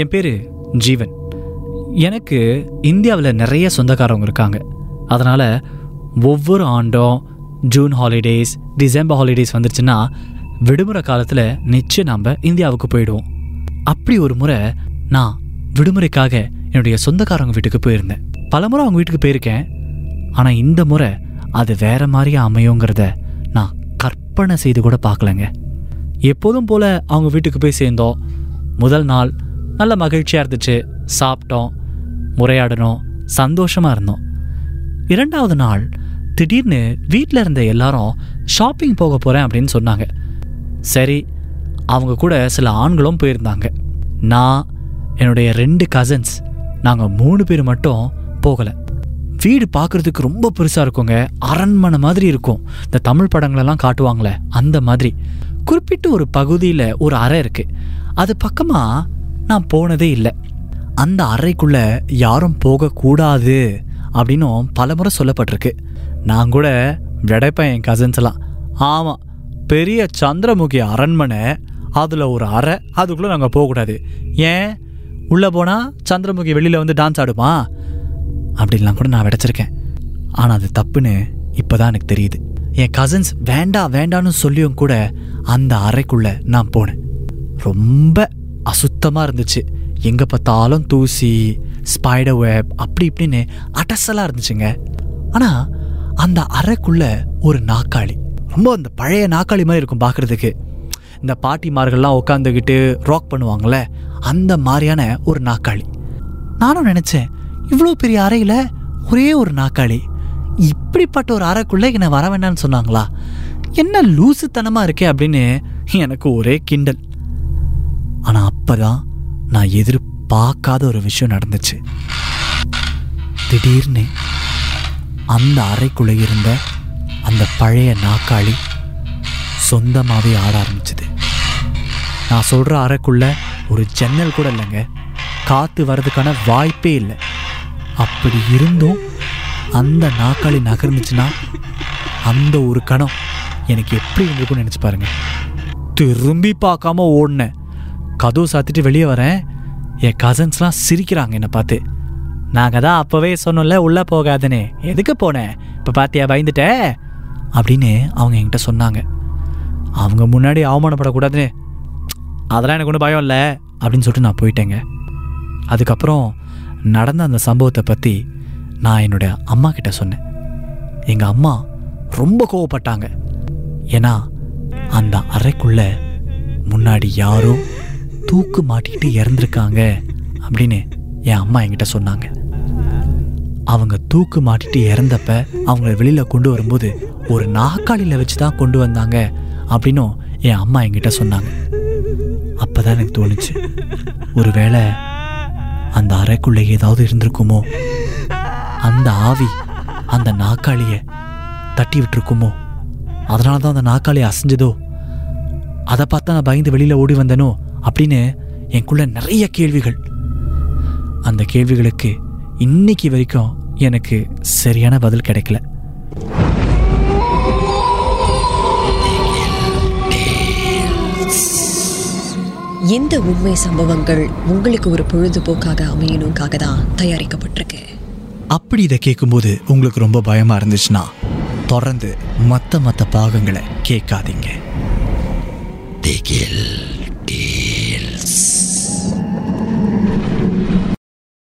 என் பேர் ஜீவன். எனக்கு இந்தியாவில் நிறைய சொந்தக்காரவங்க இருக்காங்க. அதனால் ஒவ்வொரு ஆண்டும் ஜூன் ஹாலிடேஸ் டிசம்பர் ஹாலிடேஸ் வந்துருச்சுன்னா விடுமுறை காலத்தில் நிச்சயம் நாம் இந்தியாவுக்கு போயிடுவோம். அப்படி ஒரு முறை நான் விடுமுறைக்காக என்னுடைய சொந்தக்காரவங்க வீட்டுக்கு போயிருந்தேன். பல முறை அவங்க வீட்டுக்கு போயிருக்கேன். ஆனால் இந்த முறை அது வேற மாதிரியே அமையுங்கிறத நான் கற்பனை செய்து கூட பார்க்கலங்க. எப்போதும் போல் அவங்க வீட்டுக்கு போய் சேர்ந்தோம். முதல் நாள் நல்ல மகிழ்ச்சியாக இருந்துச்சு. சாப்பிட்டோம் முறையாடினோம் சந்தோஷமாக இருந்தோம். இரண்டாவது நாள் திடீர்னு வீட்டில் இருந்த எல்லாரும் ஷாப்பிங் போக போகிறேன் அப்படின்னு சொன்னாங்க. சரி அவங்க கூட சில ஆண்களும் போயிருந்தாங்க. நான் என்னுடைய ரெண்டு கசின்ஸ் நாங்கள் மூணு பேர் மட்டும் போகலை. வீடு பார்க்குறதுக்கு ரொம்ப பெருசாக இருக்குங்க. அரண்மனை மாதிரி இருக்கும். இந்த தமிழ் படங்களெல்லாம் காட்டுவாங்களே அந்த மாதிரி. குறிப்பிட்ட ஒரு பகுதியில் ஒரு அறை இருக்குது அது பக்கமாக நான் போனதே இல்லை. அந்த அறைக்குள்ளே யாரும் போகக்கூடாது அப்படின்னும் பலமுறை சொல்லப்பட்டிருக்கு. நான் கூட விடைப்பேன் என் கசின்ஸ்லாம் ஆமாம் பெரிய சந்திரமுகி அரண்மனை அதில் ஒரு அறை அதுக்குள்ளே நாங்கள் போகக்கூடாது. ஏன்? உள்ளே போனால் சந்திரமுகி வெளியில் வந்து டான்ஸ் ஆடுமா? அப்படின்லாம் கூட நான் விடைச்சிருக்கேன். ஆனால் அது தப்புன்னு இப்போ தான் எனக்கு தெரியுது. என் கசின்ஸ் வேண்டாம் வேண்டான்னு சொல்லியும் கூட அந்த அறைக்குள்ளே நான் போனேன். ரொம்ப அசுத்தமாக இருந்துச்சு. எங்கே பார்த்தாலும் தூசி ஸ்பைடர் வெப் அப்படி இப்படின்னு அடசலாக இருந்துச்சுங்க. ஆனால் அந்த அறைக்குள்ள ஒரு நாக்காளி ரொம்ப அந்த பழைய நாக்காளி மாதிரி இருக்கும் பார்க்குறதுக்கு. இந்த பாட்டிமார்கள்லாம் உட்காந்துக்கிட்டு ராக் பண்ணுவாங்கள்ல அந்த மாதிரியான ஒரு நாக்காளி நானும் நினச்சேன் இவ்வளோ பெரிய அறையில் ஒரே ஒரு நாக்காளி இப்படிப்பட்ட ஒரு அறைக்குள்ளே என்னை வர வேண்டாம்னு சொன்னாங்களா? என்ன லூசுத்தனமாக இருக்கே அப்படின்னு எனக்கு ஒரே கிண்டல். ஆனால் அப்போ தான் நான் எதிர்பார்க்காத ஒரு விஷயம் நடந்துச்சு. திடீர்னு அந்த அறைக்குள்ளே இருந்த அந்த பழைய நாக்காளி சொந்தமாகவே ஆட ஆரம்பிச்சுது. நான் சொல்கிற அறைக்குள்ள ஒரு ஜன்னல் கூட இல்லைங்க. காற்று வர்றதுக்கான வாய்ப்பே இல்லை. அப்படி இருந்தும் அந்த நாக்காளி நகர்ந்துச்சுன்னா அந்த ஒரு கணம் எனக்கு எப்படி இருந்திருக்கும்னு நினச்சி பாருங்க. திரும்பி பார்க்காம ஓடினேன். கதவு சாத்திட்டு வெளியே வரேன். என் கசன்ஸ்லாம் சிரிக்கிறாங்க என்னை பார்த்து. நாங்கள் தான் அப்போவே சொன்னோம்ல உள்ளே போகாதுன்னு. எதுக்கு போனேன் இப்போ பார்த்தியா பயந்துட்ட? அப்படின்னு அவங்க என்கிட்ட சொன்னாங்க. அவங்க முன்னாடி அவமானப்படக்கூடாதுன்னு. அதெல்லாம் எனக்கு ஒன்றும் பயம் இல்லை அப்படின்னு சொல்லிட்டு நான் போயிட்டேங்க. அதுக்கப்புறம் நடந்த அந்த சம்பவத்தை பற்றி நான் என்னுடைய அம்மா கிட்ட சொன்னேன். எங்கள் அம்மா ரொம்ப கோவப்பட்டாங்க. ஏன்னா அந்த அறைக்குள்ளே முன்னாடி யாரோ தூக்கு மாட்டிக்கிட்டு இறந்துருக்காங்க அப்படின்னு என் அம்மா என்கிட்ட சொன்னாங்க. அவங்க தூக்கு மாட்டிட்டு இறந்தப்ப அவங்கள வெளியில் கொண்டு வரும்போது ஒரு நாக்காளியில் வச்சு தான் கொண்டு வந்தாங்க அப்படின்னும் என் அம்மா என்கிட்ட சொன்னாங்க. அப்போ தான் எனக்கு தோணுச்சு ஒருவேளை அந்த அறைக்குள்ளே ஏதாவது இருந்திருக்குமோ? அந்த ஆவி அந்த நாக்காளியை தட்டி விட்டுருக்குமோ? அதனால தான் அந்த நாக்காளி அசைஞ்சதோ? அதை பார்த்தா நான் பயந்து வெளியில் ஓடி வந்தேனோ? அப்படின்னு எனக்குள்ள நிறைய கேள்விகள். அந்த கேள்விகளுக்கு இன்னைக்கு வரைக்கும் எனக்கு சரியான பதில் கிடைக்கல. இந்த உண்மை சம்பவங்கள் உங்களுக்கு ஒரு பொழுதுபோக்காக அமையணுக்காக தான் தயாரிக்கப்பட்டிருக்கு. அப்படி இதை கேட்கும்போது உங்களுக்கு ரொம்ப பயமா இருந்துச்சுன்னா தொடர்ந்து மற்ற மற்ற பாகங்களை கேட்காதீங்க. திகில்